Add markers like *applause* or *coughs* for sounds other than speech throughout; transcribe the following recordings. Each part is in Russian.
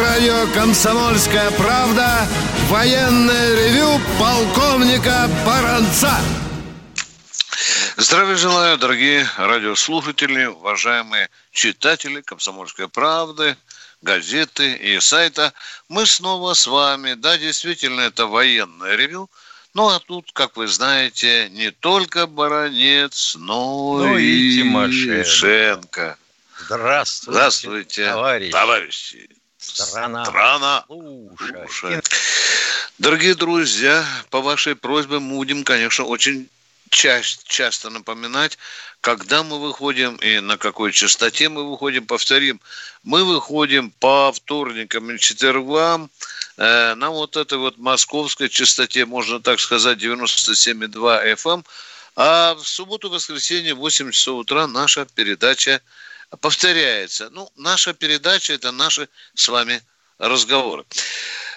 Радио «Комсомольская правда» военное ревю полковника Баранца. Здравия желаю, дорогие радиослушатели, уважаемые читатели «Комсомольской правды», газеты и сайта. Мы снова с вами. Да, действительно, это военное ревю. Ну, а тут, как вы знаете, не только Баранец, но, Ну и и Тимошенко. Здравствуйте, Здравствуйте, товарищ. товарищи. Страна. Страна. Слушай. Слушай. Дорогие друзья, по вашей просьбе мы будем, конечно, очень ча- часто напоминать, когда мы выходим и на какой частоте мы выходим. Повторим, мы выходим по вторникам и четвергам э, на вот этой вот московской частоте, можно так сказать, 97,2 FM. А в субботу-воскресенье в 8 часов утра наша передача повторяется. Ну, наша передача – это наши с вами разговоры.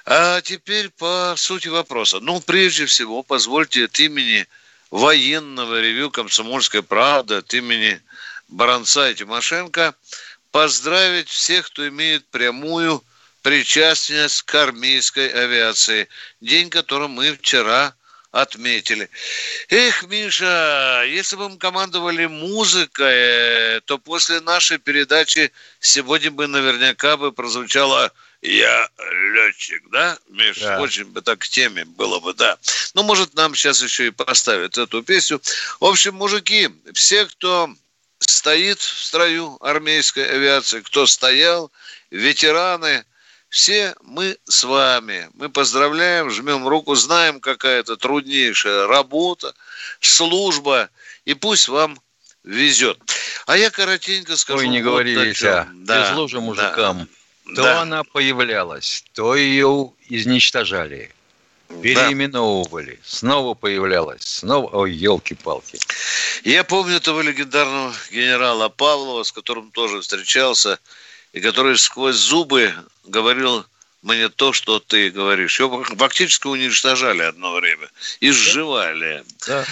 А теперь по сути вопроса. Ну, прежде всего, позвольте от имени военного ревю «Комсомольской правды», от имени Баранца и Тимошенко поздравить всех, кто имеет прямую причастность к армейской авиации. День, который мы вчера отметили. Эх, Миша, если бы мы командовали музыкой, то после нашей передачи сегодня бы наверняка бы прозвучало «Я летчик», да, Миш? Да. Очень бы так к теме было бы, да. Ну, может, нам сейчас еще и поставят эту песню. В общем, мужики, все, кто стоит в строю армейской авиации, кто стоял, ветераны, все мы с вами. Мы поздравляем, жмем руку, знаем, какая это труднейшая работа, служба, и пусть вам везет. А я коротенько скажу Ой, не вот говори, о Витя, чем. Да, же мужикам. да, То да. она появлялась, то ее изничтожали, переименовывали, снова появлялась, снова... Ой, елки-палки. Я помню этого легендарного генерала Павлова, с которым тоже встречался, и который сквозь зубы говорил мне то, что ты говоришь. Его фактически уничтожали одно время и сживали. Да.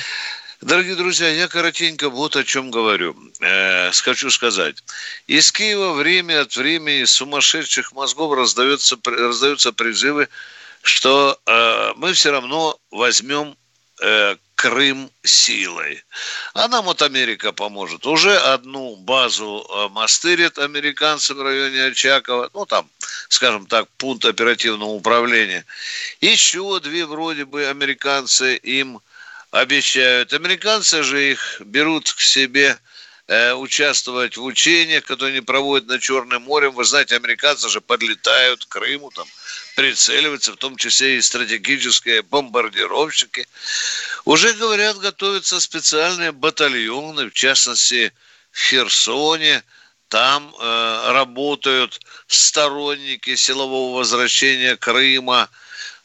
Дорогие друзья, я коротенько вот о чем говорю. Э, хочу сказать. Из Киева время от времени сумасшедших мозгов раздаются, раздаются призывы, что э, мы все равно возьмем э, Крым силой. А нам вот Америка поможет. Уже одну базу э, мастырят американцы в районе Очакова. Ну, там, скажем так, пункт оперативного управления. Еще две вроде бы американцы им обещают. Американцы же их берут к себе э, участвовать в учениях, которые они проводят на Черном море. Вы знаете, американцы же подлетают к Крыму, там прицеливаются, в том числе и стратегические бомбардировщики. Уже, говорят, готовятся специальные батальоны, в частности, в Херсоне. Там э, работают сторонники силового возвращения Крыма.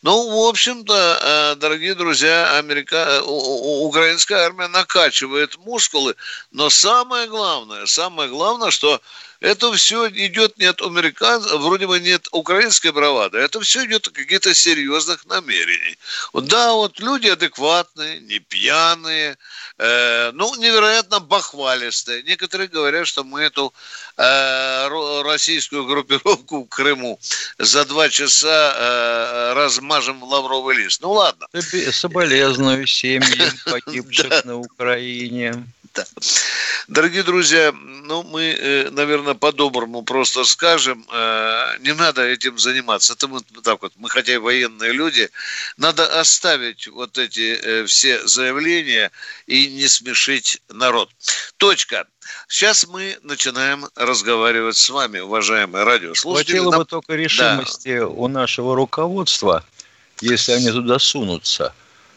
Ну, в общем-то, э, дорогие друзья, Америка... у- у- украинская армия накачивает мускулы, но самое главное, самое главное, что это все идет не от американцев, вроде бы нет украинской бравады, это все идет от каких-то серьезных намерений. Да, вот люди адекватные, не пьяные, э, ну, невероятно бахвалистые. Некоторые говорят, что мы эту э, ро- российскую группировку в Крыму за два часа э, размажем лавровый лист. Ну, ладно. Соболезную семьям *laughs* погибших на Украине. Дорогие друзья, ну, мы, наверное, по-доброму просто скажем, э, не надо этим заниматься. Это мы так вот, мы хотя и военные люди, надо оставить вот эти э, все заявления и не смешить народ. Точка. Сейчас мы начинаем разговаривать с вами, уважаемые радиослушатели. Хватило Нам- бы только решимости у нашего руководства, если они туда сунутся,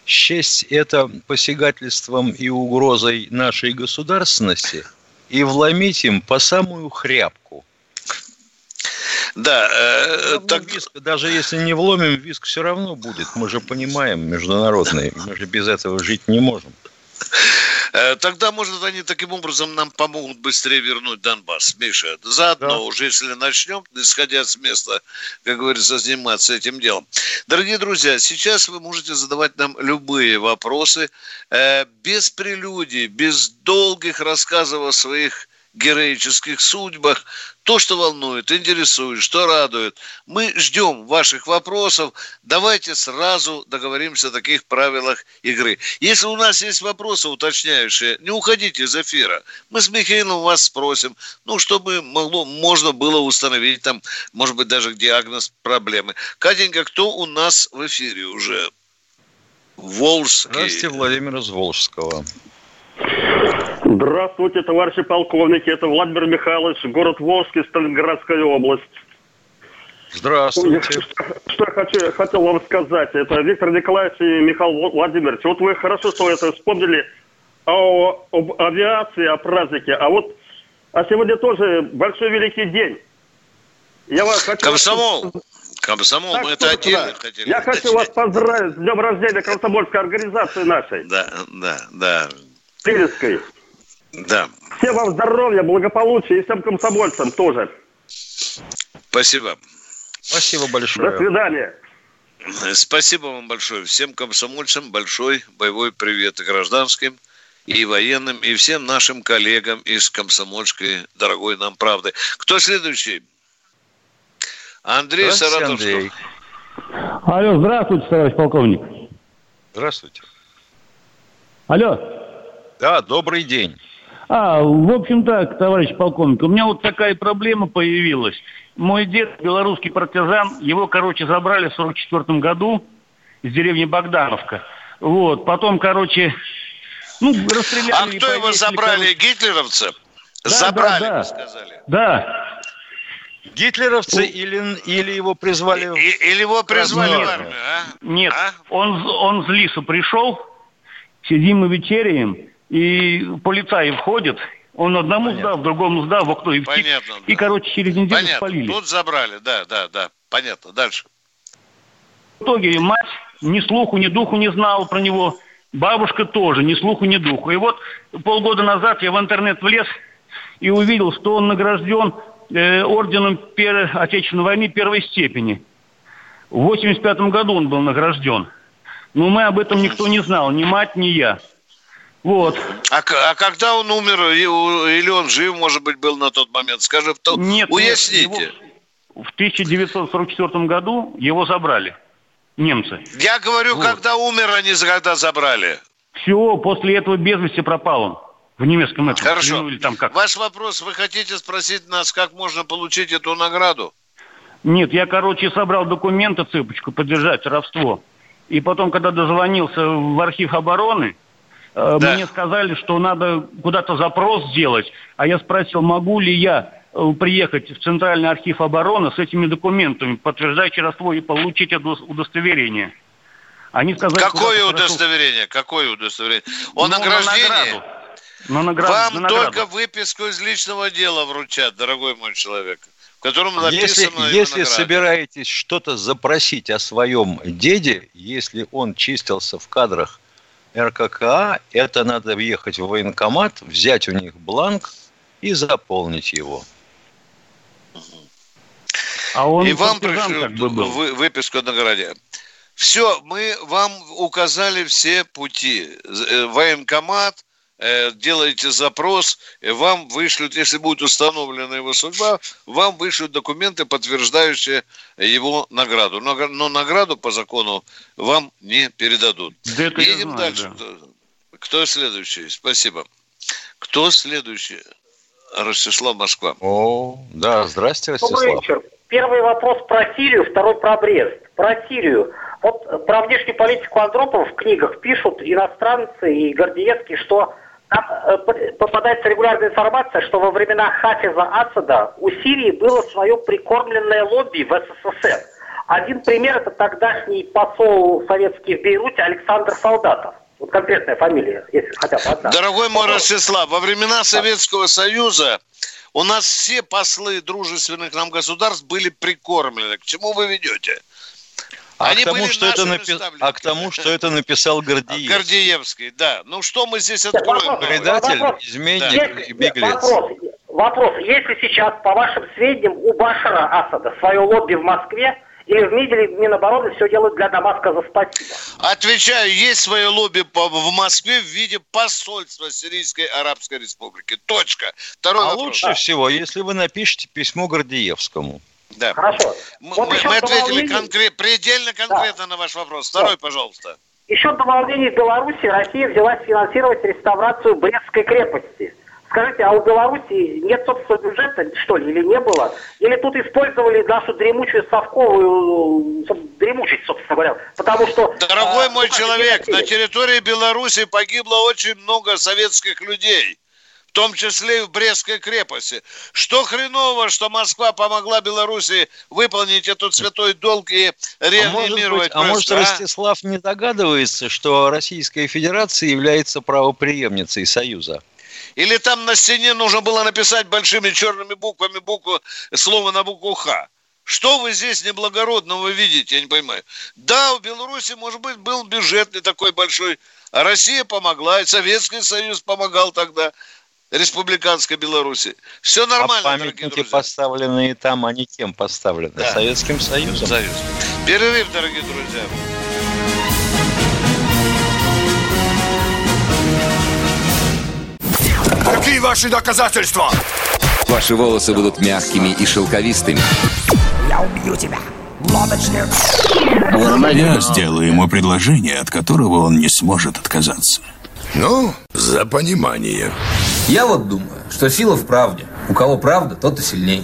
счесть это посягательством и угрозой нашей государственности и вломить им по самую хряпку. Да, э, так... виск, даже если не вломим, виск все равно будет. Мы же понимаем международный. Мы же без этого жить не можем. Э, тогда, может, они таким образом нам помогут быстрее вернуть Донбасс. Миша, заодно да. уже, если начнем, исходя с места, как говорится, заниматься этим делом. Дорогие друзья, сейчас вы можете задавать нам любые вопросы э, без прелюдий, без долгих рассказов о своих героических судьбах, то, что волнует, интересует, что радует. Мы ждем ваших вопросов. Давайте сразу договоримся о таких правилах игры. Если у нас есть вопросы уточняющие, не уходите из эфира. Мы с Михаилом вас спросим, ну, чтобы могло, можно было установить там, может быть, даже диагноз проблемы. Катенька, кто у нас в эфире уже? Волжский. Здравствуйте, Владимир из Волжского. Здравствуйте, товарищи полковники. Это Владимир Михайлович, город Волжский, Сталинградская область. Здравствуйте. Что, что я хочу, хотел вам сказать, это Виктор Николаевич и Михаил Владимирович. Вот вы хорошо, что это вспомнили о, об авиации, о празднике. А вот а сегодня тоже большой великий день. Я вас хочу... Комсомол! Комсомол, так, мы это отдельно хотели. Я хочу вас поздравить с днем рождения комсомольской организации нашей. Да, да, да. Тыльской. Да. Всем вам здоровья, благополучия и всем комсомольцам тоже. Спасибо. Спасибо большое. До свидания. Спасибо вам большое. Всем комсомольцам большой боевой привет и гражданским, и военным, и всем нашим коллегам из комсомольской дорогой нам правды. Кто следующий? Андрей Саратовский. Алло, здравствуйте, товарищ полковник. Здравствуйте. Алло. Да, добрый день. А, в общем так, товарищ полковник, у меня вот такая проблема появилась. Мой дед, белорусский партизан, его, короче, забрали в 44 году из деревни Богдановка. Вот, потом, короче, ну, расстреляли. А кто его забрали, короче. гитлеровцы? Да, забрали, да, да. сказали. Да. Гитлеровцы или, или его призвали? И, или его призвали Нет. в армию, а? Нет, а? Он, он с лису пришел, сидим и вечеряем, и полицаи входят, он одному Понятно. сдал, другому сдал в окно и втек. Понятно, да. И, короче, через неделю Понятно. спалили. Тут забрали, да, да, да. Понятно. Дальше. В итоге мать ни слуху, ни духу не знала про него. Бабушка тоже, ни слуху, ни духу. И вот полгода назад я в интернет влез и увидел, что он награжден э, орденом Первой Отечественной войны первой степени. В 85 году он был награжден. Но мы об этом никто не знал, ни мать, ни я. Вот. А, а когда он умер, или он жив, может быть, был на тот момент? Скажи, то, нет, уясните. Нет, его, в 1944 году его забрали немцы. Я говорю, вот. когда умер, они когда забрали. Все, после этого без вести пропал он. В немецком этом. Хорошо. Или там как. Ваш вопрос, вы хотите спросить нас, как можно получить эту награду? Нет, я, короче, собрал документы, цепочку, поддержать воровство. И потом, когда дозвонился в архив обороны, да. Мне сказали, что надо куда-то запрос сделать, а я спросил, могу ли я э, приехать в Центральный архив обороны с этими документами, подтверждающие родство и получить удостоверение. Они сказали, Какое удостоверение? Хорошо... Какое удостоверение? О ну, награждении? На награду. На награду. Вам на награду. только выписку из личного дела вручат, дорогой мой человек. В котором написано если, если собираетесь что-то запросить о своем деде, если он чистился в кадрах РККА, это надо въехать в военкомат, взять у них бланк и заполнить его. А он и вам пришлют как бы был. выписку о награде. Все, мы вам указали все пути. Э, военкомат, делаете запрос, и вам вышлют, если будет установлена его судьба, вам вышлют документы, подтверждающие его награду. Но, но награду по закону вам не передадут. Да Едем знаю, дальше. Да. Кто следующий? Спасибо. Кто следующий? Ростислав Москва. О, да, здрасте, Ростислав. Добрый вечер. Первый вопрос про Сирию, второй про Брест. Про Сирию. Вот про внешнюю политику Андропова в книгах пишут иностранцы и Гордеевский, что там э, попадается регулярная информация, что во времена Хафиза Асада у Сирии было свое прикормленное лобби в СССР. Один пример – это тогдашний посол советский в Бейруте Александр Солдатов. Вот конкретная фамилия, если хотя бы одна. Дорогой мой Ростислав, во времена Советского Союза у нас все послы дружественных нам государств были прикормлены. К чему вы ведете? А к, тому, что это напи... а к тому, что это написал Гордеевский. Гордеевский, да. Ну что мы здесь откроем? Предатель, изменник да. и беглец. Вопрос, вопрос. Если сейчас, по вашим сведениям, у Башара Асада свое лобби в Москве, или в МИДе, или в Минобороны все делают для Дамаска за спасибо? Отвечаю, есть свое лобби в Москве в виде посольства Сирийской Арабской Республики. Точка. Второй а вопрос. лучше всего, если вы напишете письмо Гордеевскому. Да. Хорошо. Мы, вот мы, мы ответили конкрет, предельно конкретно да. на ваш вопрос. Второй, да. пожалуйста. Еще до волнений в Беларуси Россия взялась финансировать реставрацию Брестской крепости. Скажите, а у Беларуси нет собственного бюджета, что ли, или не было? Или тут использовали нашу дремучую совковую, дремучесть, собственно говоря? Потому что... Дорогой а, мой человек, на территории Беларуси погибло очень много советских людей том числе и в Брестской крепости. Что хреново, что Москва помогла Беларуси выполнить этот святой долг и реанимировать а может, быть, а может Ростислав не догадывается, что Российская Федерация является правоприемницей Союза? Или там на стене нужно было написать большими черными буквами букву, слово на букву «Х». Что вы здесь неблагородного видите, я не понимаю. Да, у Беларуси, может быть, был бюджет не такой большой, а Россия помогла, и Советский Союз помогал тогда республиканской Беларуси. Все нормально, а памятники поставленные там, они кем поставлены? Да. Советским Союзом? Союз. Перерыв, дорогие друзья. Какие ваши доказательства? Ваши волосы будут мягкими и шелковистыми. Я убью тебя. Лодочник. Я сделаю ему предложение, от которого он не сможет отказаться. Ну, за понимание. Я вот думаю, что сила в правде. У кого правда, тот и сильнее.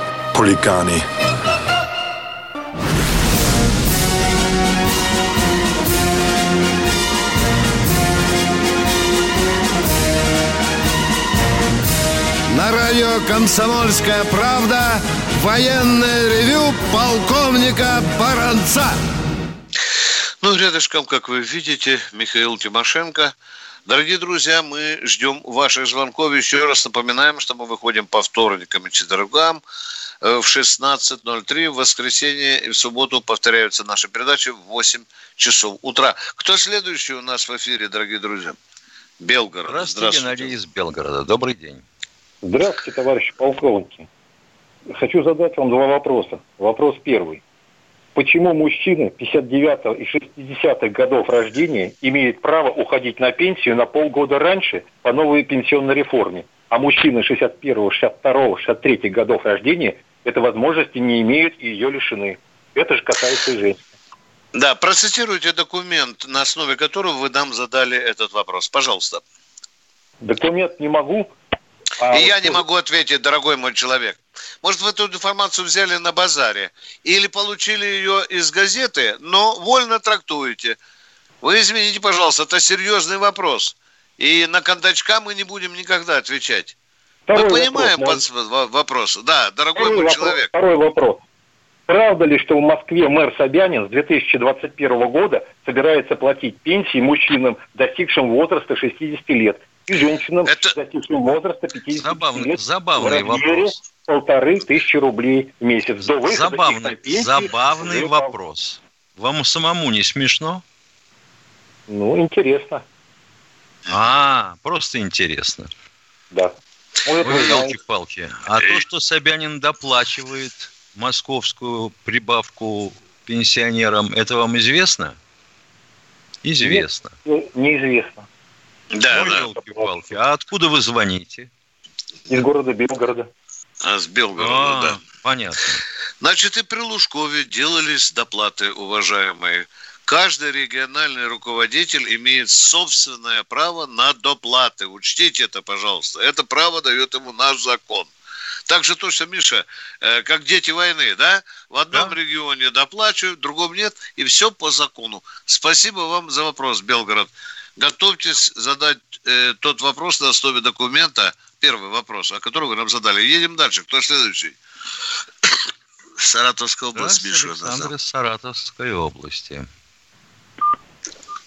хулиганы. На радио «Комсомольская правда» военное ревю полковника Баранца. Ну, рядышком, как вы видите, Михаил Тимошенко – Дорогие друзья, мы ждем ваших звонков. Еще раз напоминаем, что мы выходим по вторникам и четвергам э, в 16.03. В воскресенье и в субботу повторяются наши передачи в 8 часов утра. Кто следующий у нас в эфире, дорогие друзья? Белгород. Здравствуйте, Здравствуйте. Надеюсь, из Белгорода. Добрый день. Здравствуйте, товарищи полковники. Хочу задать вам два вопроса. Вопрос первый почему мужчины 59 и 60-х годов рождения имеют право уходить на пенсию на полгода раньше по новой пенсионной реформе, а мужчины 61, 62, 63 годов рождения этой возможности не имеют и ее лишены. Это же касается и женщин. Да, процитируйте документ, на основе которого вы нам задали этот вопрос. Пожалуйста. Документ не могу, а и я не могу ответить, дорогой мой человек. Может, вы эту информацию взяли на базаре или получили ее из газеты, но вольно трактуете. Вы извините, пожалуйста, это серьезный вопрос. И на кондачка мы не будем никогда отвечать. Второй мы понимаем вопрос, под... вопрос. Да, дорогой второй мой вопрос, человек. Второй вопрос. Правда ли, что в Москве мэр Собянин с 2021 года собирается платить пенсии мужчинам, достигшим возраста 60 лет? И женщинам Это... достигшим возраста 50 забавный, лет забавный в вопрос. полторы тысячи рублей в месяц. До забавный пенсии, забавный вопрос. Вам самому не смешно? Ну, интересно. А, просто интересно. Да. Ой, елки-палки. А то, что Собянин доплачивает московскую прибавку пенсионерам, это вам известно? Известно. Нет, неизвестно. Да, Ой, да. елки-палки. А откуда вы звоните? Из города Белгорода. А, с Белгорода, а, да. Понятно. Значит, и при Лужкове делались доплаты, уважаемые. каждый региональный руководитель имеет собственное право на доплаты. Учтите это, пожалуйста. Это право дает ему наш закон. Так же точно, Миша, э, как дети войны, да? В одном да. регионе доплачивают, в другом нет, и все по закону. Спасибо вам за вопрос, Белгород. Готовьтесь задать э, тот вопрос на основе документа, первый вопрос, о котором вы нам задали. Едем дальше. Кто следующий? *coughs* Саратовская область, Миша. Александр из Саратовской области.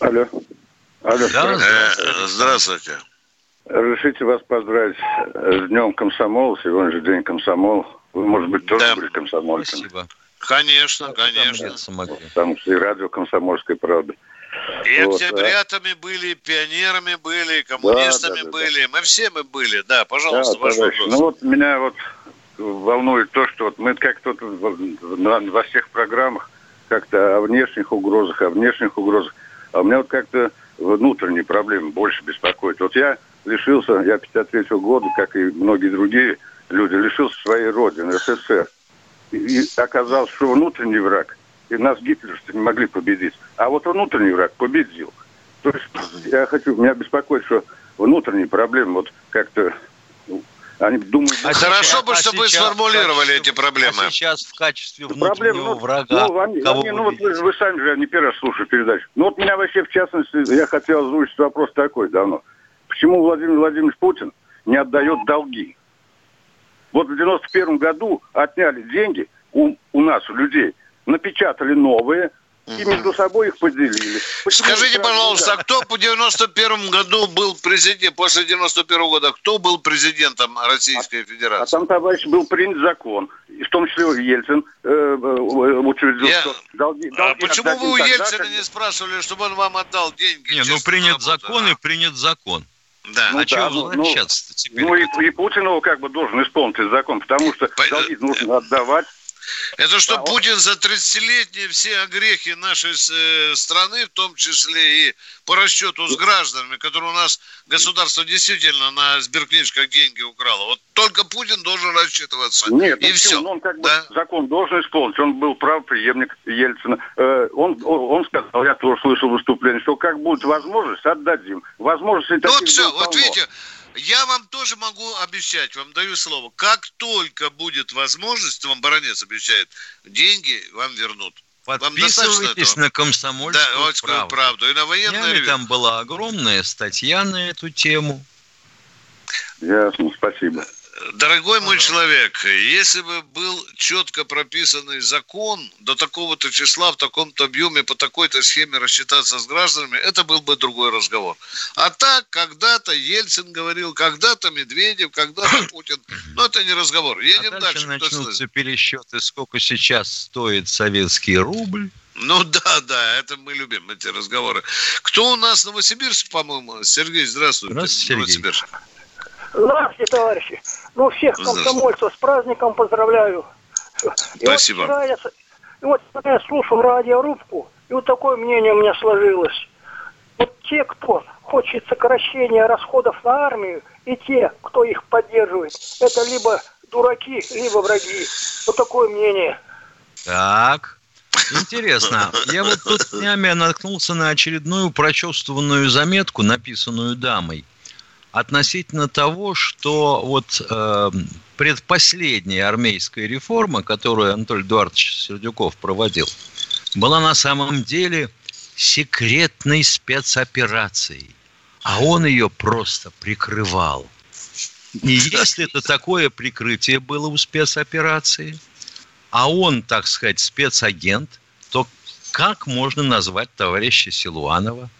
Алло. Алло. Да, здравствуйте. здравствуйте. Разрешите вас поздравить с Днем комсомола. Сегодня же День комсомола. Вы, может быть, тоже да. были комсомольцем. Спасибо. Конечно, конечно. Там и радио «Комсомольская правда». И вот, октябрятами а... были, пионерами были, коммунистами да, да, да, были. Да. Мы все мы были. Да, пожалуйста, да, ваш товарищ. вопрос. Ну вот меня вот волнует то, что вот мы как-то во всех программах как-то о внешних угрозах, о внешних угрозах. А у меня вот как-то внутренние проблемы больше беспокоят. Вот я лишился, я 53-го года, как и многие другие люди, лишился своей родины, СССР. И оказалось, что внутренний враг, и нас гитлеровцы не могли победить. А вот внутренний враг победил. То есть я хочу, меня беспокоит, что внутренние проблемы вот как-то они думают... А хорошо бы, а чтобы вы сформулировали эти проблемы. А сейчас в качестве внутреннего Проблем, ну, врага ну, они, кого они, ну, вот вы, вы сами же не первый раз слушаю передачу. Ну вот меня вообще, в частности, я хотел озвучить вопрос такой давно. Почему Владимир Владимирович Путин не отдает долги? Вот в 91 году отняли деньги у, у нас, у людей, напечатали новые, и между собой их поделили. Почему Скажите, пожалуйста, а кто по 91 году был президент, после 91 года, кто был президентом Российской а, Федерации? А там, товарищ, был принят закон, в том числе Ельцин э, э учредил, Я... что долги, долги А почему вы у Ельцина не спрашивали, чтобы он вам отдал деньги? Не, ну принят закон а? и принят закон. Да. Ну, а да, чего ну, возвращаться ну, теперь? Ну, и, и Путин как бы должен исполнить закон, потому что По... долги нужно отдавать. Это что а Путин за 30-летние все огрехи нашей э, страны, в том числе и по расчету с гражданами, которые у нас государство действительно на сберкнижках деньги украло. Вот только Путин должен рассчитываться. Нет, и ну, все. Ну, он как бы да? закон должен исполнить. Он был прав преемник Ельцина. Э, он, он сказал, я тоже слышал выступление, что как будет возможность, отдадим. Возможности ну, вот все, вот видите, я вам тоже могу обещать, вам даю слово, как только будет возможность, вам баронец обещает, деньги вам вернут. Подписывайтесь на комсомольскую да, правду. правду. И на военное... Там была огромная статья на эту тему. Ясно, спасибо. Дорогой мой человек, если бы был четко прописанный закон до такого-то числа, в таком-то объеме, по такой-то схеме рассчитаться с гражданами, это был бы другой разговор. А так, когда-то Ельцин говорил, когда-то Медведев, когда-то *coughs* Путин. Но это не разговор. Едем а дальше. дальше. начнутся пересчеты, сколько сейчас стоит советский рубль. Ну да, да, это мы любим, эти разговоры. Кто у нас? Новосибирск, по-моему. Сергей, здравствуйте. Здравствуйте, Сергей. Новосибирск. Здравствуйте, товарищи. Ну, всех комсомольцев с праздником поздравляю. И Спасибо. Вот вчера я, и вот я слушал радиорубку, и вот такое мнение у меня сложилось. Вот те, кто хочет сокращения расходов на армию, и те, кто их поддерживает, это либо дураки, либо враги. Вот такое мнение. Так, Интересно. Я вот тут днями наткнулся на очередную прочувствованную заметку, написанную дамой относительно того, что вот э, предпоследняя армейская реформа, которую Анатолий Эдуардович Сердюков проводил, была на самом деле секретной спецоперацией, а он ее просто прикрывал. И если это такое прикрытие было у спецоперации, а он, так сказать, спецагент, то как можно назвать товарища Силуанова?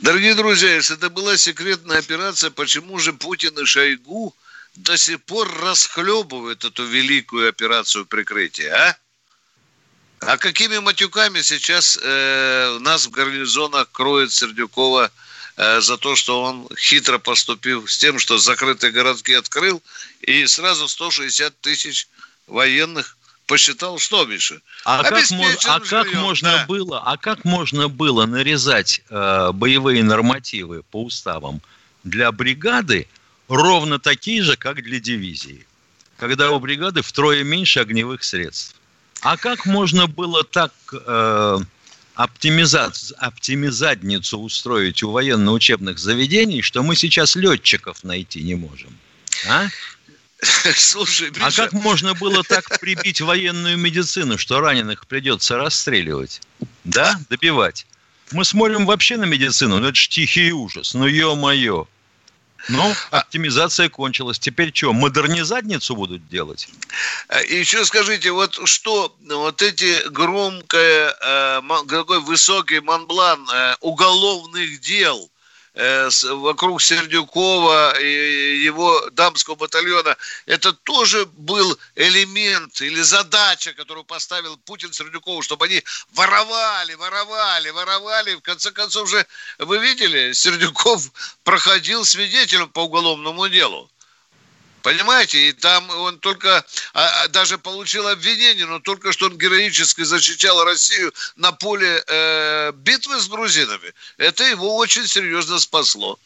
Дорогие друзья, если это была секретная операция, почему же Путин и Шойгу до сих пор расхлебывают эту великую операцию прикрытия, а? А какими матюками сейчас э, нас в гарнизонах кроет Сердюкова э, за то, что он хитро поступил с тем, что закрытые городки открыл, и сразу 160 тысяч военных посчитал, что, Миша? А как, мож, а как можно да. было, а как можно было нарезать э, боевые нормативы по уставам для бригады ровно такие же, как для дивизии, когда у бригады втрое меньше огневых средств? А как можно было так э, оптимизацию, оптимизадницу устроить у военно-учебных заведений, что мы сейчас летчиков найти не можем? А? *laughs* Слушай, Миша... А как можно было так прибить военную медицину, что раненых придется расстреливать? Да, добивать. Мы смотрим вообще на медицину, ну это ж тихий ужас, ну ё-моё. Ну, оптимизация кончилась. Теперь что, модернизадницу будут делать? А, еще скажите, вот что, вот эти громкое, э, такой высокий манблан э, уголовных дел – вокруг Сердюкова и его дамского батальона, это тоже был элемент или задача, которую поставил Путин Сердюкову, чтобы они воровали, воровали, воровали. В конце концов же, вы видели, Сердюков *laughs* проходил свидетелем по уголовному делу. Понимаете, и там он только а, а, даже получил обвинение, но только что он героически защищал Россию на поле э, битвы с грузинами. Это его очень серьезно спасло.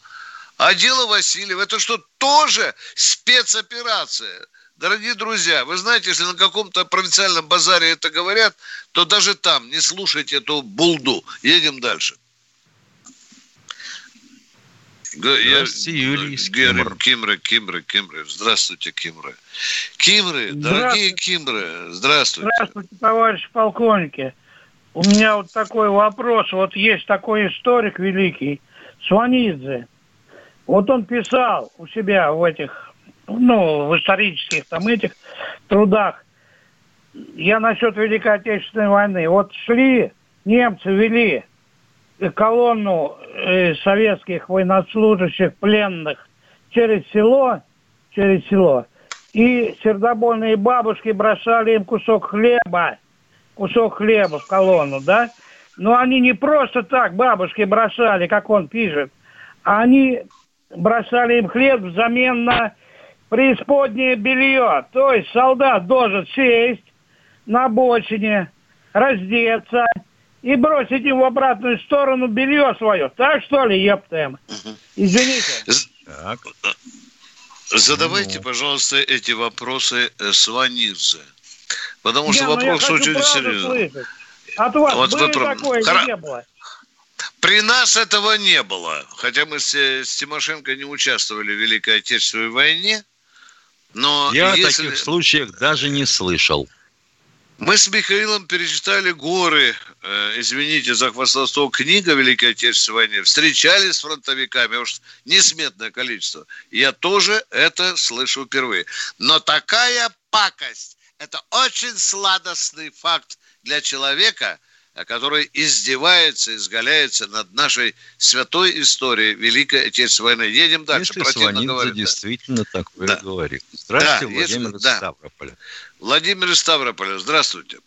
А дело Васильев, это что, тоже спецоперация? Дорогие друзья, вы знаете, если на каком-то провинциальном базаре это говорят, то даже там не слушайте эту булду. Едем дальше. Здравствуйте, я, Юрий из Кимры. Кимры, Кимры, Кимры. Здравствуйте, Кимры. Кимры, дорогие Кимры, здравствуйте. Здравствуйте, товарищ полковники. У меня вот такой вопрос. Вот есть такой историк великий, Сванидзе. Вот он писал у себя в этих, ну, в исторических там этих трудах, я насчет Великой Отечественной войны. Вот шли, немцы вели колонну э, советских военнослужащих пленных через село, через село, и сердобольные бабушки бросали им кусок хлеба, кусок хлеба в колонну, да? Но они не просто так бабушки бросали, как он пишет, а они бросали им хлеб взамен на преисподнее белье. То есть солдат должен сесть на обочине, раздеться, и бросить им в обратную сторону белье свое. Так что ли, ептем? Извините. Так. Задавайте, ну. пожалуйста, эти вопросы э, Сванидзе. Потому что не, ну, вопрос очень серьезный. От вас вот были вы... такое Хра... не было? При нас этого не было. Хотя мы с, с Тимошенко не участвовали в Великой Отечественной войне. Но Я если... о таких случаях даже не слышал. Мы с Михаилом перечитали горы, э, извините за хвастовство, книга Великой Отечественной войны, встречались с фронтовиками, уж несметное количество. Я тоже это слышу впервые. Но такая пакость, это очень сладостный факт для человека, который издевается, изгаляется над нашей святой историей Великой Отечественной войны. Едем дальше. Если Сванидзе действительно да. такое да. говорит. Здравствуйте, да, Владимир если, Ставрополя. Владимир Ставрополя, здравствуйте.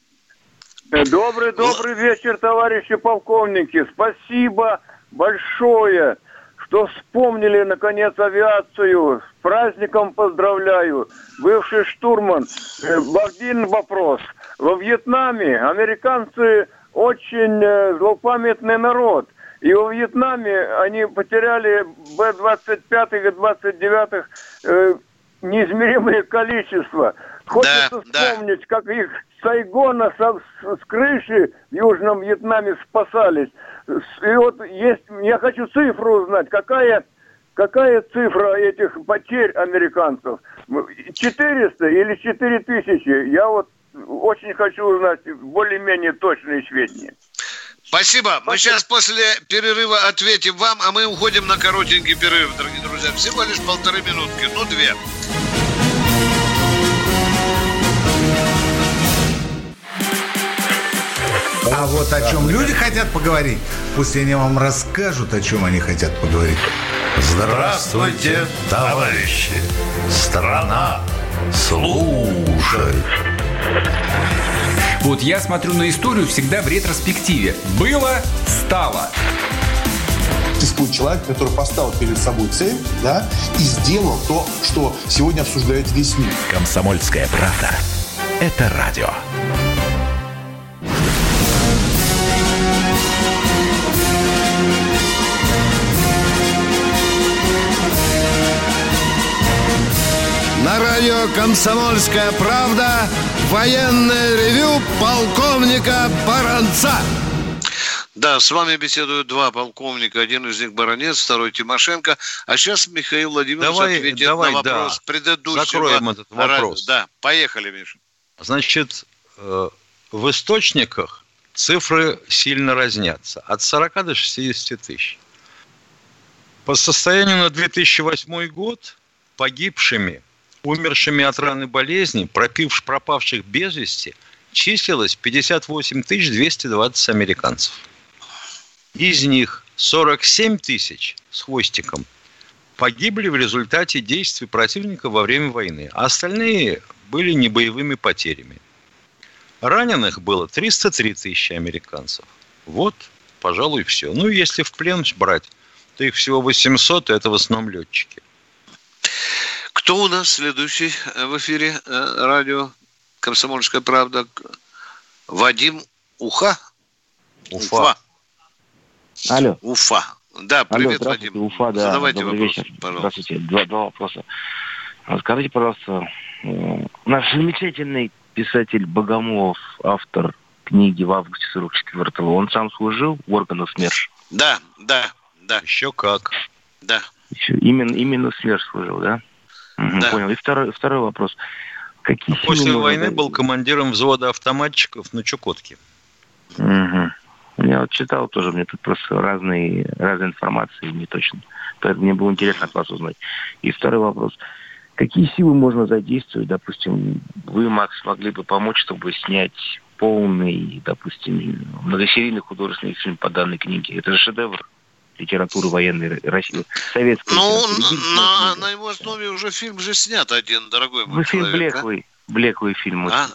Э, добрый, добрый вечер, товарищи полковники. Спасибо большое, что вспомнили, наконец, авиацию. С праздником поздравляю. Бывший штурман. Э, один вопрос. Во Вьетнаме американцы очень э, злопамятный народ. И во Вьетнаме они потеряли Б-25 и Г-29 э, неизмеримое количество. Хочется да, вспомнить, да. как их Сайгона со, с, с крыши в Южном Вьетнаме спасались. И вот есть, я хочу цифру узнать, какая, какая цифра этих потерь американцев? 400 или 4000? Я вот очень хочу узнать более-менее точные сведения. Спасибо. Мы сейчас после перерыва ответим вам, а мы уходим на коротенький перерыв, дорогие друзья. Всего лишь полторы минутки, ну две. А вот о чем люди хотят поговорить, пусть они вам расскажут, о чем они хотят поговорить. Здравствуйте, товарищи! Страна служит! Вот я смотрю на историю всегда в ретроспективе. Было, стало. Существует человек, который поставил перед собой цель, да, и сделал то, что сегодня обсуждает весь мир. Комсомольская правда. Это радио. Радио «Комсомольская правда» военное ревю полковника Баранца. Да, с вами беседуют два полковника. Один из них баронец, второй Тимошенко. А сейчас Михаил Владимирович Давай- ответит давай, на вопрос да. предыдущего. Закроем этот вопрос. Да, поехали, Миша. Значит, э, в источниках цифры сильно разнятся. От 40 до 60 тысяч. По состоянию на 2008 год погибшими, умершими от ран и болезней, пропивш, пропавших без вести, числилось 58 220 американцев. Из них 47 тысяч с хвостиком погибли в результате действий противника во время войны, а остальные были небоевыми потерями. Раненых было 303 тысячи американцев. Вот, пожалуй, все. Ну, если в плен брать, то их всего 800, и это в основном летчики. Кто у нас следующий э, в эфире э, радио «Комсомольская правда»? Вадим Уха? Уфа. Алло. Уфа. Да, Алло, привет, здравствуйте, Вадим. Уфа, да. Задавайте Добрый вопрос, вечер. пожалуйста. Здравствуйте. Два, два вопроса. Скажите, пожалуйста, м, наш замечательный писатель Богомолов, автор книги в августе 44-го, он сам служил в органах СМЕРШ? Да, да, да. Еще как. Да. Еще именно, именно СМЕРШ служил, да? Да. Понял. И второй, второй вопрос. Какие После можно войны дать- был командиром взвода автоматчиков на Чукотке. Мгм. Я вот читал тоже, мне тут просто разные, разные информации, не точно. Поэтому мне было интересно от вас узнать. И второй вопрос. Какие силы можно задействовать, допустим, вы, Макс, могли бы помочь, чтобы снять полный, допустим, многосерийный художественный фильм по данной книге? Это же шедевр литературы военной России, советской. Ну, на, на его основе уже фильм же снят один, дорогой мой Вы фильм человек. а? блеклый, блеклый фильм. А?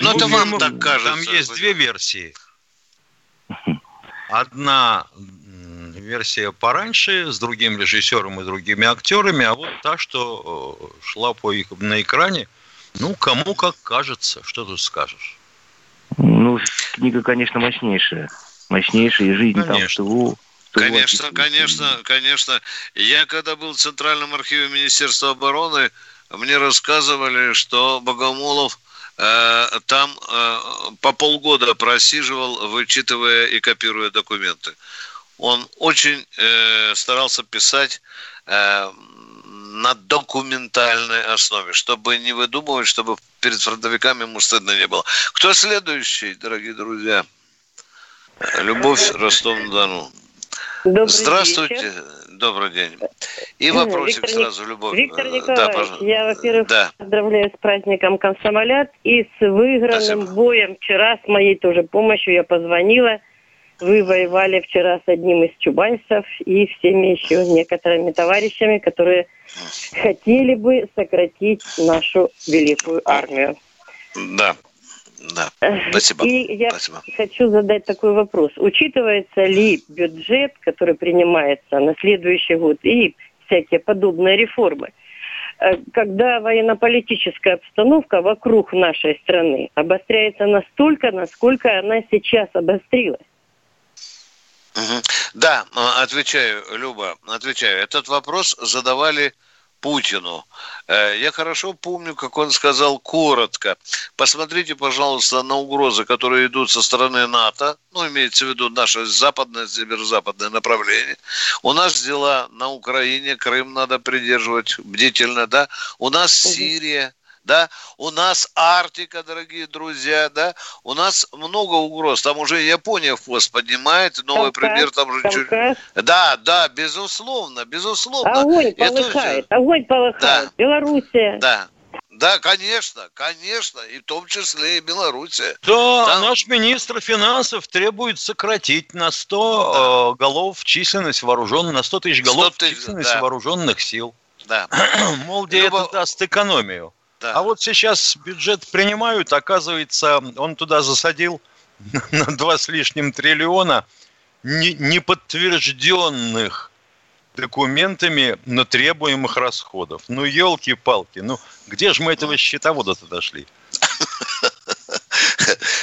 Ну, это Ну, вам фильм- так кажется. Там есть две версии. Одна версия пораньше, с другим режиссером и другими актерами, а вот та, что шла по их, на экране, ну, кому как кажется, что тут скажешь. Ну, книга, конечно, мощнейшая. Мощнейшая, и жизнь там в тылу. Конечно, конечно, конечно. Я когда был в Центральном архиве Министерства обороны, мне рассказывали, что Богомолов э, там э, по полгода просиживал, вычитывая и копируя документы. Он очень э, старался писать э, на документальной основе, чтобы не выдумывать, чтобы перед фронтовиками ему стыдно не было. Кто следующий, дорогие друзья? Любовь Ростов-на-Дону. Добрый Здравствуйте, вечер. добрый день. И вопросик Виктор сразу, Любовь. Виктор Э, Николаевич, да, пожалуйста. я, во-первых, Да. поздравляю с праздником комсомолят и с выигранным боем. Вчера с моей тоже помощью я позвонила. Вы воевали вчера с одним из чубайсов и всеми еще некоторыми товарищами, которые хотели бы сократить нашу великую армию. Да, да. Спасибо. И я Спасибо. хочу задать такой вопрос. Учитывается ли бюджет, который принимается на следующий год, и всякие подобные реформы, э, когда военно-политическая обстановка вокруг нашей страны обостряется настолько, насколько она сейчас обострилась? Да, э, отвечаю, Люба, отвечаю. Этот вопрос задавали Путину. Э, Я хорошо помню, как он сказал коротко. Посмотрите, пожалуйста, на угрозы, которые идут со стороны НАТО. Ну, имеется в виду наше западное, северо-западное направление. У нас дела на Украине, Крым надо придерживать бдительно, да. У нас Сирия, да, у нас Арктика, дорогие друзья, да, у нас много угроз, там уже Япония в хвост поднимает, новый Кавказ, пример там уже чуть... Да, да, безусловно, безусловно. Огонь Это полыхает, всё- огонь полыхает. Да. Белоруссия. Да, да, конечно, конечно, и в том числе и Белоруссия. Да, наш министр финансов требует сократить на 100 э, голов численность вооруженных, на 100 тысяч голов 100 тысяч, численность да. вооруженных сил. Да. *clears throat* Мол, где это даст экономию. Да. А вот сейчас бюджет принимают, оказывается, он туда засадил *laughs* на два с лишним триллиона не- неподтвержденных документами на требуемых расходов. Ну, елки-палки, ну где же мы этого счетовода-то дошли? *laughs*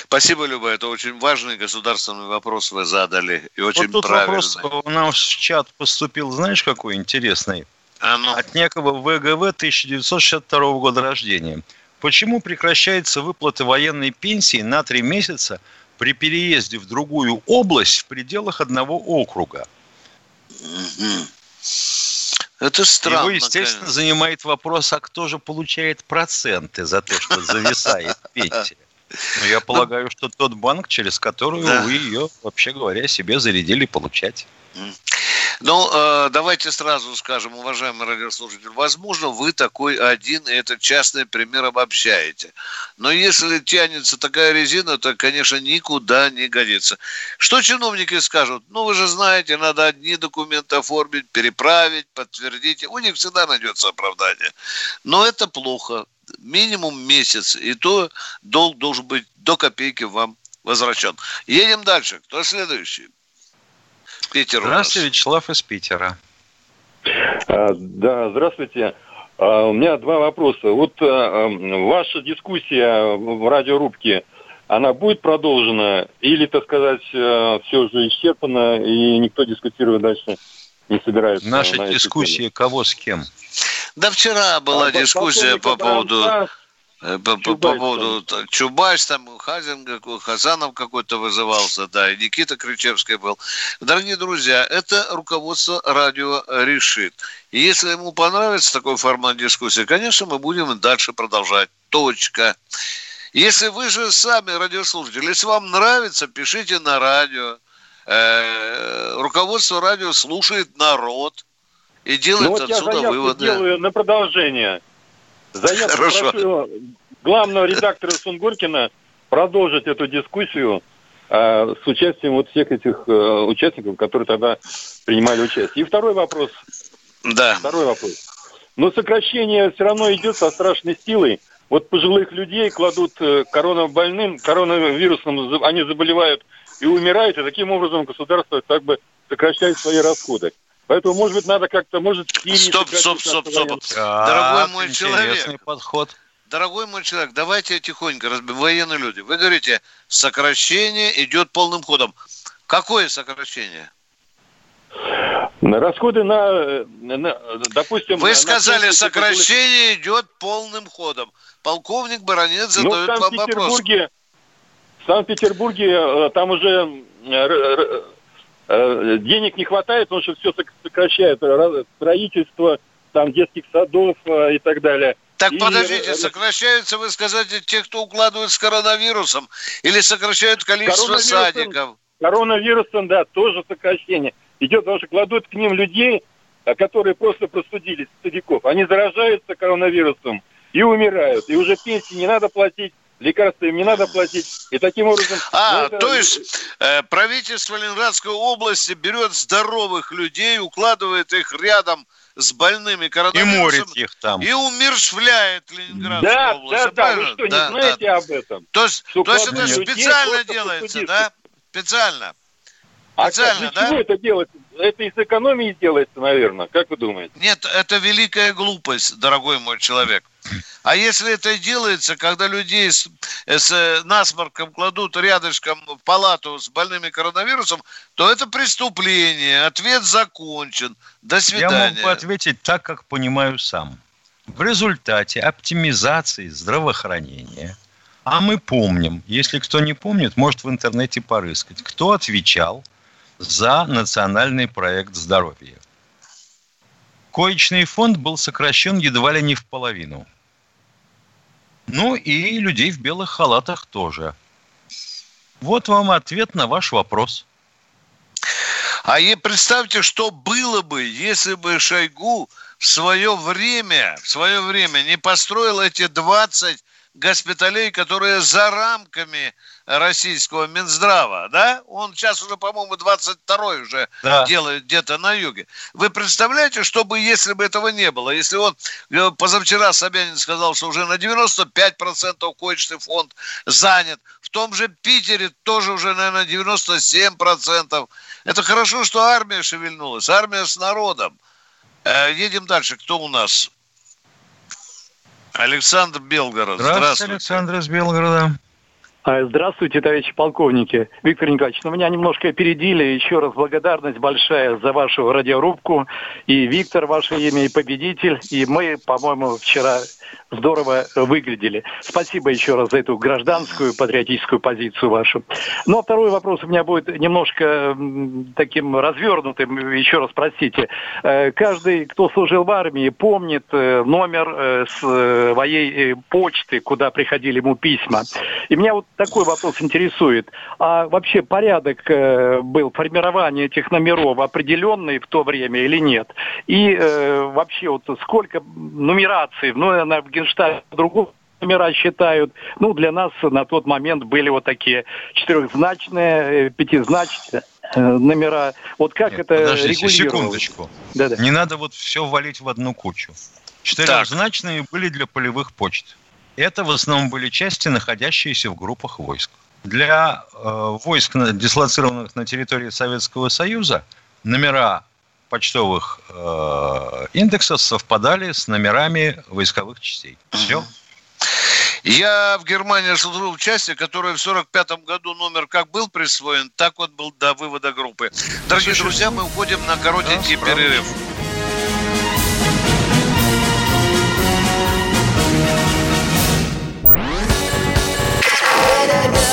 Спасибо, Люба, это очень важный государственный вопрос вы задали, и очень вот тут правильный. вопрос у нас в чат поступил, знаешь, какой интересный? А ну. От некого ВГВ 1962 года рождения. Почему прекращаются выплаты военной пенсии на три месяца при переезде в другую область в пределах одного округа? Это странно. Его, естественно, конечно. занимает вопрос, а кто же получает проценты за то, что зависает *laughs* пенсия? Ну, я полагаю, что тот банк, через который Да. вы ее, вообще говоря, себе зарядили получать. Ну, э, давайте сразу скажем, уважаемый радиослушатель, возможно, вы такой один, и этот частный пример обобщаете. Но если тянется такая резина, то, конечно, никуда не годится. Что чиновники скажут? Ну, вы же знаете, надо одни документы оформить, переправить, подтвердить. У них всегда найдется оправдание. Но это плохо. Минимум месяц, и то долг должен быть до копейки вам возвращен. Едем дальше. Кто следующий? Питер. Здравствуйте, Вячеслав из Питера. А, Да, здравствуйте. А, У меня два вопроса. Вот а, ваша дискуссия в радиорубке, она будет продолжена или, так сказать, все уже исчерпано и никто дискутировать дальше не собирается? Наша на дискуссия кого с кем? Да вчера была А, дискуссия по поводу э, по, по- по поводу та- Чубайс, там Хазин, Хазанов какой-то вызывался, да, и Никита Кричевский был. Дорогие друзья, это руководство радио решит. И если ему понравится такой формат дискуссии, конечно, мы будем дальше продолжать. Точка. Если вы же сами радиослушатели, если вам нравится, пишите на радио. Э, руководство радио слушает народ и делает Ну вот я отсюда заявку выводы. делаю на продолжение. Заявку Хорошо. прошу главного редактора Сунгоркина продолжить эту дискуссию а, с участием вот всех этих э, участников, которые тогда принимали участие. И второй вопрос. Да. Второй вопрос. Но сокращение все равно идет со страшной силой. Вот пожилых людей кладут э, коронабольным, коронавирусом, за- они заболевают и умирают, и таким образом государство как бы сокращает свои расходы. Поэтому, может быть, надо как-то, может, Стоп, стоп, стоп, стоп. Дорогой мой человек, подход. дорогой мой человек, давайте тихонько разберем. Военные люди, вы говорите, сокращение идет полным ходом. Какое сокращение? На Расходы на, э, на, допустим... Вы на сказали, что сокращение идет полным ходом. Полковник Баранец Ну, задает вам вопрос. Санкт-Петербурге, в Санкт-Петербурге э, там уже э, денег не хватает, потому что все Ра- Строительство там детских садов э, и так далее. Так И, подождите, э, сокращаются, вы сказали, те, кто укладывают с коронавирусом, или сокращают количество Коронавирусом- садиков? Коронавирусом, да, тоже сокращение. Идет, потому что кладут к ним людей, которые просто простудились, стариков. Они заражаются коронавирусом и умирают. И уже пенсии не надо платить, лекарства им не надо платить. И таким образом... А, это- то есть э, правительство Ленинградской области берет здоровых людей, укладывает их рядом с больными И коронавирусом морит их там. и умершвляет Ленинградскую Да, область. да, да, вы что, не Да, знаете да. об этом? То есть, Что то есть это специально делается, да? Специально. А Специально, для да? чего это делается? Это из экономии делается, наверное. Как вы думаете? Нет, это великая глупость, дорогой мой человек. А если это делается, когда людей с, с э, насморком кладут рядышком в палату с больными коронавирусом, то это преступление. Ответ закончен. До Я свидания. мог бы ответить так, как понимаю сам. В результате оптимизации здравоохранения, а мы помним, если кто не помнит, может в интернете порыскать, кто отвечал за национальный проект здоровья. Коечный фонд был сокращен едва ли не в половину. Ну и людей в белых халатах тоже. Вот вам ответ на ваш вопрос. А и представьте, что было бы, если бы Шойгу в свое время, в свое время не построил эти 20 госпиталей, которые за рамками российского Минздрава, да? Он сейчас уже, по-моему, 22-й уже Да. делает где-то на юге. Вы представляете, что бы, если бы этого не было? Если он э, позавчера Собянин сказал, что уже на 95% коечный фонд занят. В том же Питере тоже уже, наверное, 97%. Это хорошо, что армия шевельнулась. Армия с народом. Э, едем дальше. Кто у нас? Александр Белгород. Здравствуйте, Здравствуйте. Александр из Белгорода. А, Здравствуйте, товарищи полковники. Виктор Николаевич, ну, меня немножко опередили. Еще раз благодарность большая за вашу радиорубку. И Виктор, ваше имя, и победитель. И мы, по-моему, вчера здорово выглядели. Спасибо еще раз за эту гражданскую патриотическую позицию вашу. Ну, а второй вопрос у меня будет немножко таким развернутым. Еще раз простите. Э, Каждый, кто служил в армии, помнит э, номер э, своей почты, куда приходили ему письма. И меня вот такой вопрос интересует. А вообще порядок э, был формирования этих номеров определенный в то время или нет? И э, вообще вот сколько нумераций, ну, наверное, в Генштабе другого номера считают. Ну, для нас на тот момент были вот такие четырехзначные, э, пятизначные э, номера. Вот как это Подождите, регулировалось? секундочку. Да-да. Не надо вот все валить в одну кучу. Четырехзначные были для полевых почт. Это в основном были части, находящиеся в группах войск. Для э, войск, дислоцированных на территории Советского Союза, номера почтовых э, индексов совпадали с номерами войсковых частей. Все. Я в Германии служил в части, которая в 45 году номер как был присвоен, так вот был до вывода группы. Дорогие друзья, мы уходим на коротенький перерыв. требуют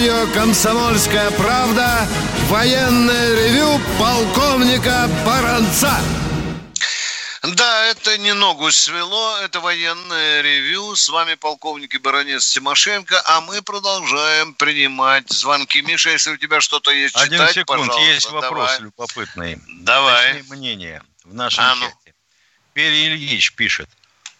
Радио «Комсомольская правда» военное ревю полковника Баранца. Да, это не ногу свело, это военное ревю. С вами полковник и баронец Тимошенко, а мы продолжаем принимать звонки. Миша, если у тебя что-то есть Один читать, секунд, пожалуйста, есть вопрос давай. любопытный. Давай. Точнее, мнение в нашем А ну. чате. Перри Ильич пишет.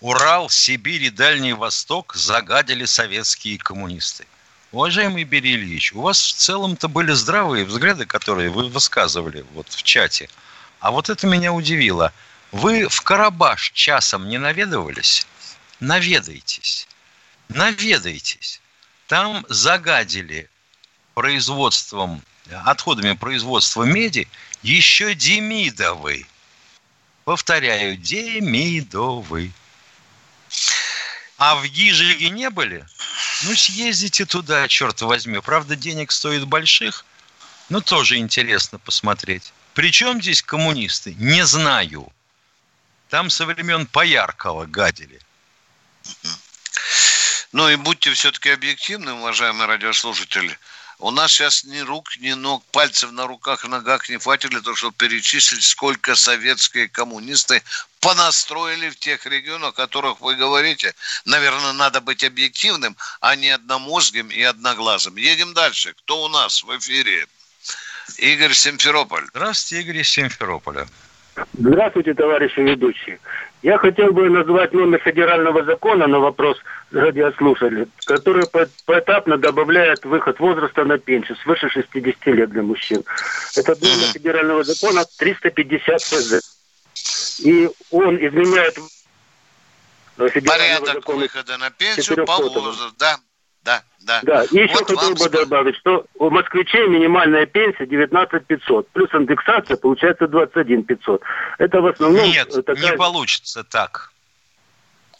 Урал, Сибирь и Дальний Восток загадили советские коммунисты. Уважаемый Берий Ильич, у вас в целом-то были здравые взгляды, которые вы высказывали вот в чате. А вот это меня удивило. Вы в Карабаш часом не наведывались? Наведайтесь. Наведайтесь. Там загадили производством, отходами производства меди еще демидовый. Повторяю, демидовый. А в Гижиге не были? Ну, съездите туда, черт возьми. Правда, денег стоит больших, но тоже интересно посмотреть. Причем здесь коммунисты? Не знаю. Там со времен Пояркова гадили. Ну и будьте все-таки объективны, уважаемые радиослушатели. У нас сейчас ни рук, ни ног, пальцев на руках, ногах не хватит для того, чтобы перечислить, сколько советские коммунисты понастроили в тех регионах, о которых вы говорите. Наверное, надо быть объективным, а не одномозгим и одноглазым. Едем дальше. Кто у нас в эфире? Игорь Симферополь. Здравствуйте, Игорь из Симферополя. Здравствуйте, товарищи ведущие. Я хотел бы назвать номер федерального закона на вопрос радиослушателей, который по- поэтапно добавляет выход возраста на пенсию свыше 60 лет для мужчин. Этот номер федерального закона 350 ФЗ. И он изменяет Порядок выхода на пенсию по 400. возрасту. Да, да, да. Да, и еще Вот хотел бы добавить, что у москвичей минимальная пенсия 19 500, плюс индексация получается 21 500. Это в основном Нет, такая... не получится так.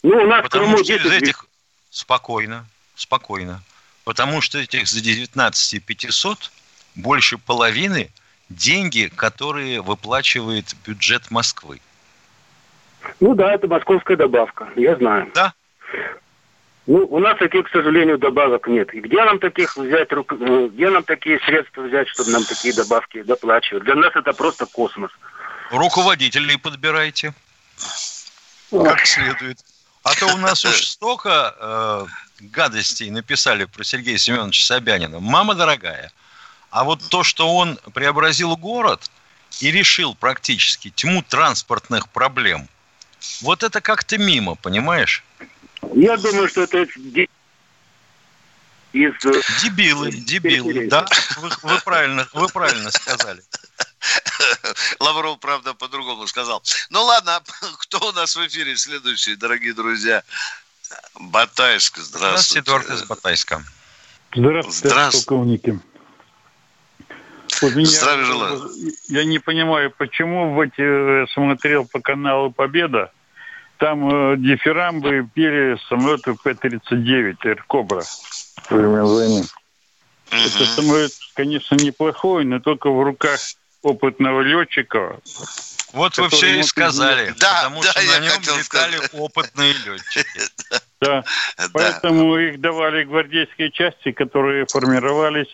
Ну, у нас Потому что из 10 этих... Спокойно, спокойно. Потому что этих за 19 500 больше половины деньги, которые выплачивает бюджет Москвы. Ну да, это московская добавка, я знаю. Да. Ну, у нас таких, к сожалению, добавок нет. И где нам таких взять, рук- э, где нам такие средства взять, чтобы нам такие добавки доплачивать? Для нас это просто космос. Руководителей подбирайте. Как следует. А то у нас уж столько э, гадостей написали про Сергея Семеновича Собянина. Мама дорогая. А вот то, что он преобразил город и решил практически тьму транспортных проблем, вот это как-то мимо, понимаешь? Я думаю, что это де- из... э, Дебилы, дебилы, да, вы, вы правильно, вы правильно сказали. Лавров, правда, по-другому сказал. Ну ладно, *laughs* кто у нас в эфире следующий, дорогие друзья? Батайск, Здравствуйте, здравствуйте. Эдуард из Батайска. Здравствуйте, Здравствуйте. полковники. Вот меня- Здравия желаю. Я не понимаю, почему в эти э, смотрел по каналу Победа, там э, дифирамбы пели самолеты П-39 «Эркобра» во время войны. Это самолет, конечно, неплохой, но только в руках опытного летчика. Вот вы все и сказали, изменить. потому что на нем летали опытные летчики. *laughs* Да. Поэтому их давали гвардейские части, которые формировались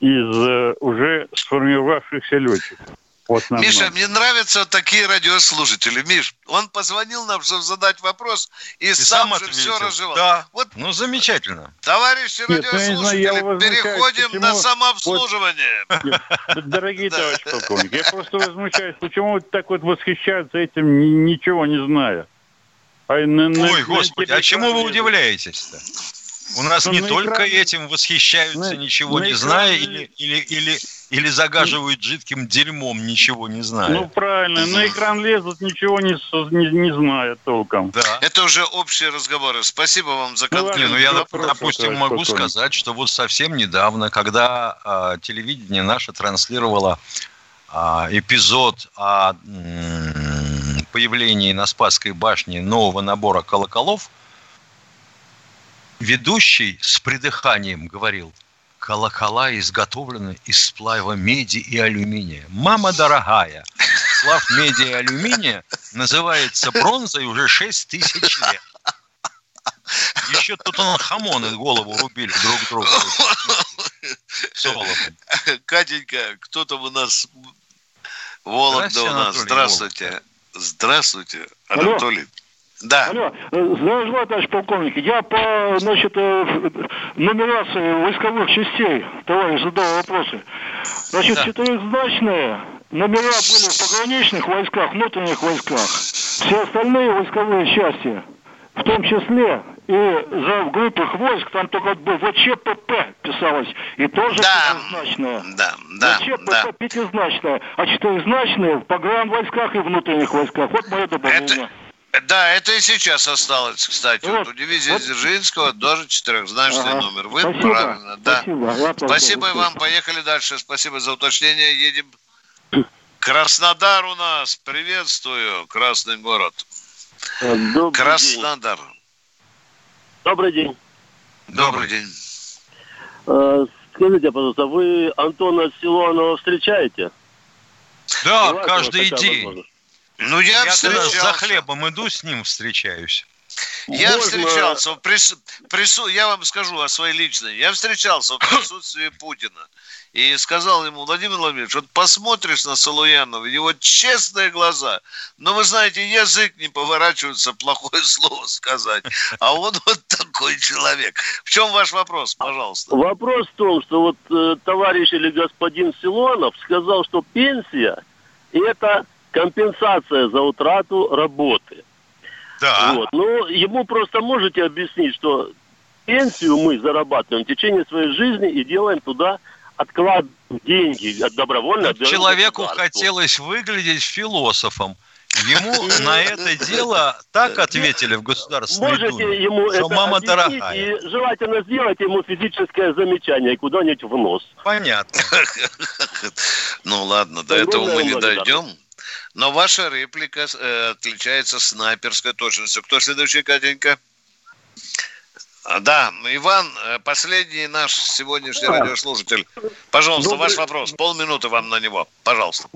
из э, уже сформировавшихся летчиков. В основном. Миша, мне нравятся вот такие радиослушатели. Миш, он позвонил нам, чтобы задать вопрос, и, И сам, сам же все разжевал. Да. Вот, Ну, замечательно. товарищи Нет, ну, я знаю, я радиослушатели, возмущаюсь, переходим почему на вот- самообслуживание. Дорогие *laughs* товарищи полковники, я просто возмущаюсь, почему вот так вот восхищаются этим, ни- ничего не зная. А на- Ой, на господи, а чему вы удивляетесь-то? У нас не только экране- этим восхищаются, на- ничего на не экране- зная, или, или, или, или загаживают жидким дерьмом, ничего не зная. Ну, правильно, на экран лезут, ничего не, не, не зная толком. Да. Это уже общие разговоры. Спасибо вам за конкретный ну я, вопрос. допустим, могу полковник. сказать, что вот совсем недавно, когда а, телевидение наше транслировало а, эпизод о м, появлении на Спасской башне нового набора колоколов, ведущий с придыханием говорил, колокола изготовлены из сплава меди и алюминия. Мама дорогая, сплав меди и алюминия называется бронзой уже 6 тысяч лет. Еще тут он хамоны голову рубили друг другу. Катенька, кто там у нас? Вологда Здравствуйте, у нас. Анатолий Здравствуйте. Здравствуйте, Алло. Да. Алло, э, здравия желаю, товарищ полковник. Я по, значит, э, нумерации войсковых частей, товарищ задал вопросы. Значит, Да. четырехзначные номера были в пограничных войсках, внутренних войсках. Все остальные войсковые части, в том числе и за в группах войск, там только был ВЧПП писалось, и тоже пятизначное. Да, да, ВЧПП да. пятизначное, а четырехзначные в погран войсках и внутренних войсках. Вот мое добавление. Да, это и сейчас осталось, кстати. Вот, Вот, у дивизии вот. Дзержинского тоже четырехзначный Ага. номер. Вы Спасибо. правильно, да. Спасибо. Спасибо вам. Поехали дальше. Спасибо за уточнение. Едем. Краснодар у нас. Приветствую. Красный город. Добрый Краснодар. Добрый день. Добрый день. Э, Скажите, пожалуйста, вы Антона Силуанова встречаете? Да, Бывает каждый день. возможность? Ну, я, Я встречался. за хлебом иду, с ним встречаюсь. Я Можно- встречался, в прис- прису- я вам скажу о своей личной. Я встречался в присутствии Путина и сказал ему, Владимир Владимирович, вот посмотришь на Салуянова, у него честные глаза, но вы знаете, язык не поворачивается плохое *laughs* слово сказать, а он вот такой человек. В чем ваш вопрос, пожалуйста? Вопрос в том, что вот э, товарищ или господин Силуанов сказал, что пенсия – это компенсация за утрату работы. Да. Вот. Ну, ему просто можете объяснить, что пенсию мы зарабатываем в течение своей жизни и делаем туда отклад деньги от добровольно. отдаем Человеку хотелось выглядеть философом. Ему на это дело так ответили в Государственной Можете Думе, ему что это мама объяснить дорогая. и желательно сделать ему физическое замечание куда-нибудь в нос. Понятно. *laughs* Ну ладно, до этого мы не дойдем. Но ваша реплика э, отличается снайперской точностью. Кто следующий, Катенька? А, Да, Иван, э, последний наш сегодняшний Да. радиослушатель. Пожалуйста, Добрый- ваш вопрос. Полминуты вам на него. Пожалуйста.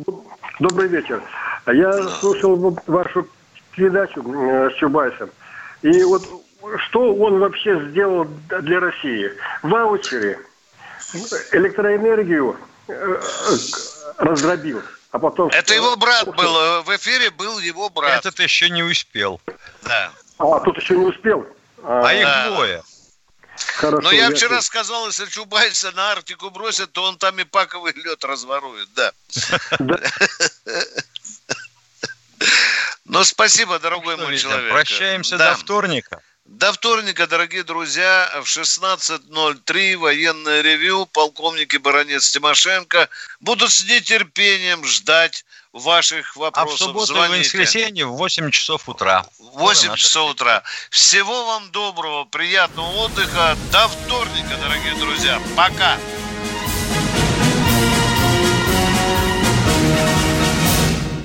Добрый вечер. Я слушал вот вашу передачу э, с Чубайсом. И вот что он вообще сделал для России? Ваучеры, электроэнергию э, э, раздробил, а потом... Это его брат был. э, В эфире был его брат. Этот еще не успел. Да. А тут еще не успел. А их Да. двое. Хорошо, Но я ясно. вчера сказал, если Чубайса на Арктику бросят, то он там и паковый лед разворует, да. Ну, спасибо, дорогой мой человек. Прощаемся до вторника. До вторника, дорогие друзья, в 16.03 военное ревю, полковник и баронец Тимошенко будут с нетерпением ждать ваших А в вопросов. субботу и Звоните. воскресенье в 8 часов утра. 8 часов утра. Всего вам доброго, приятного отдыха. До вторника, дорогие друзья. Пока.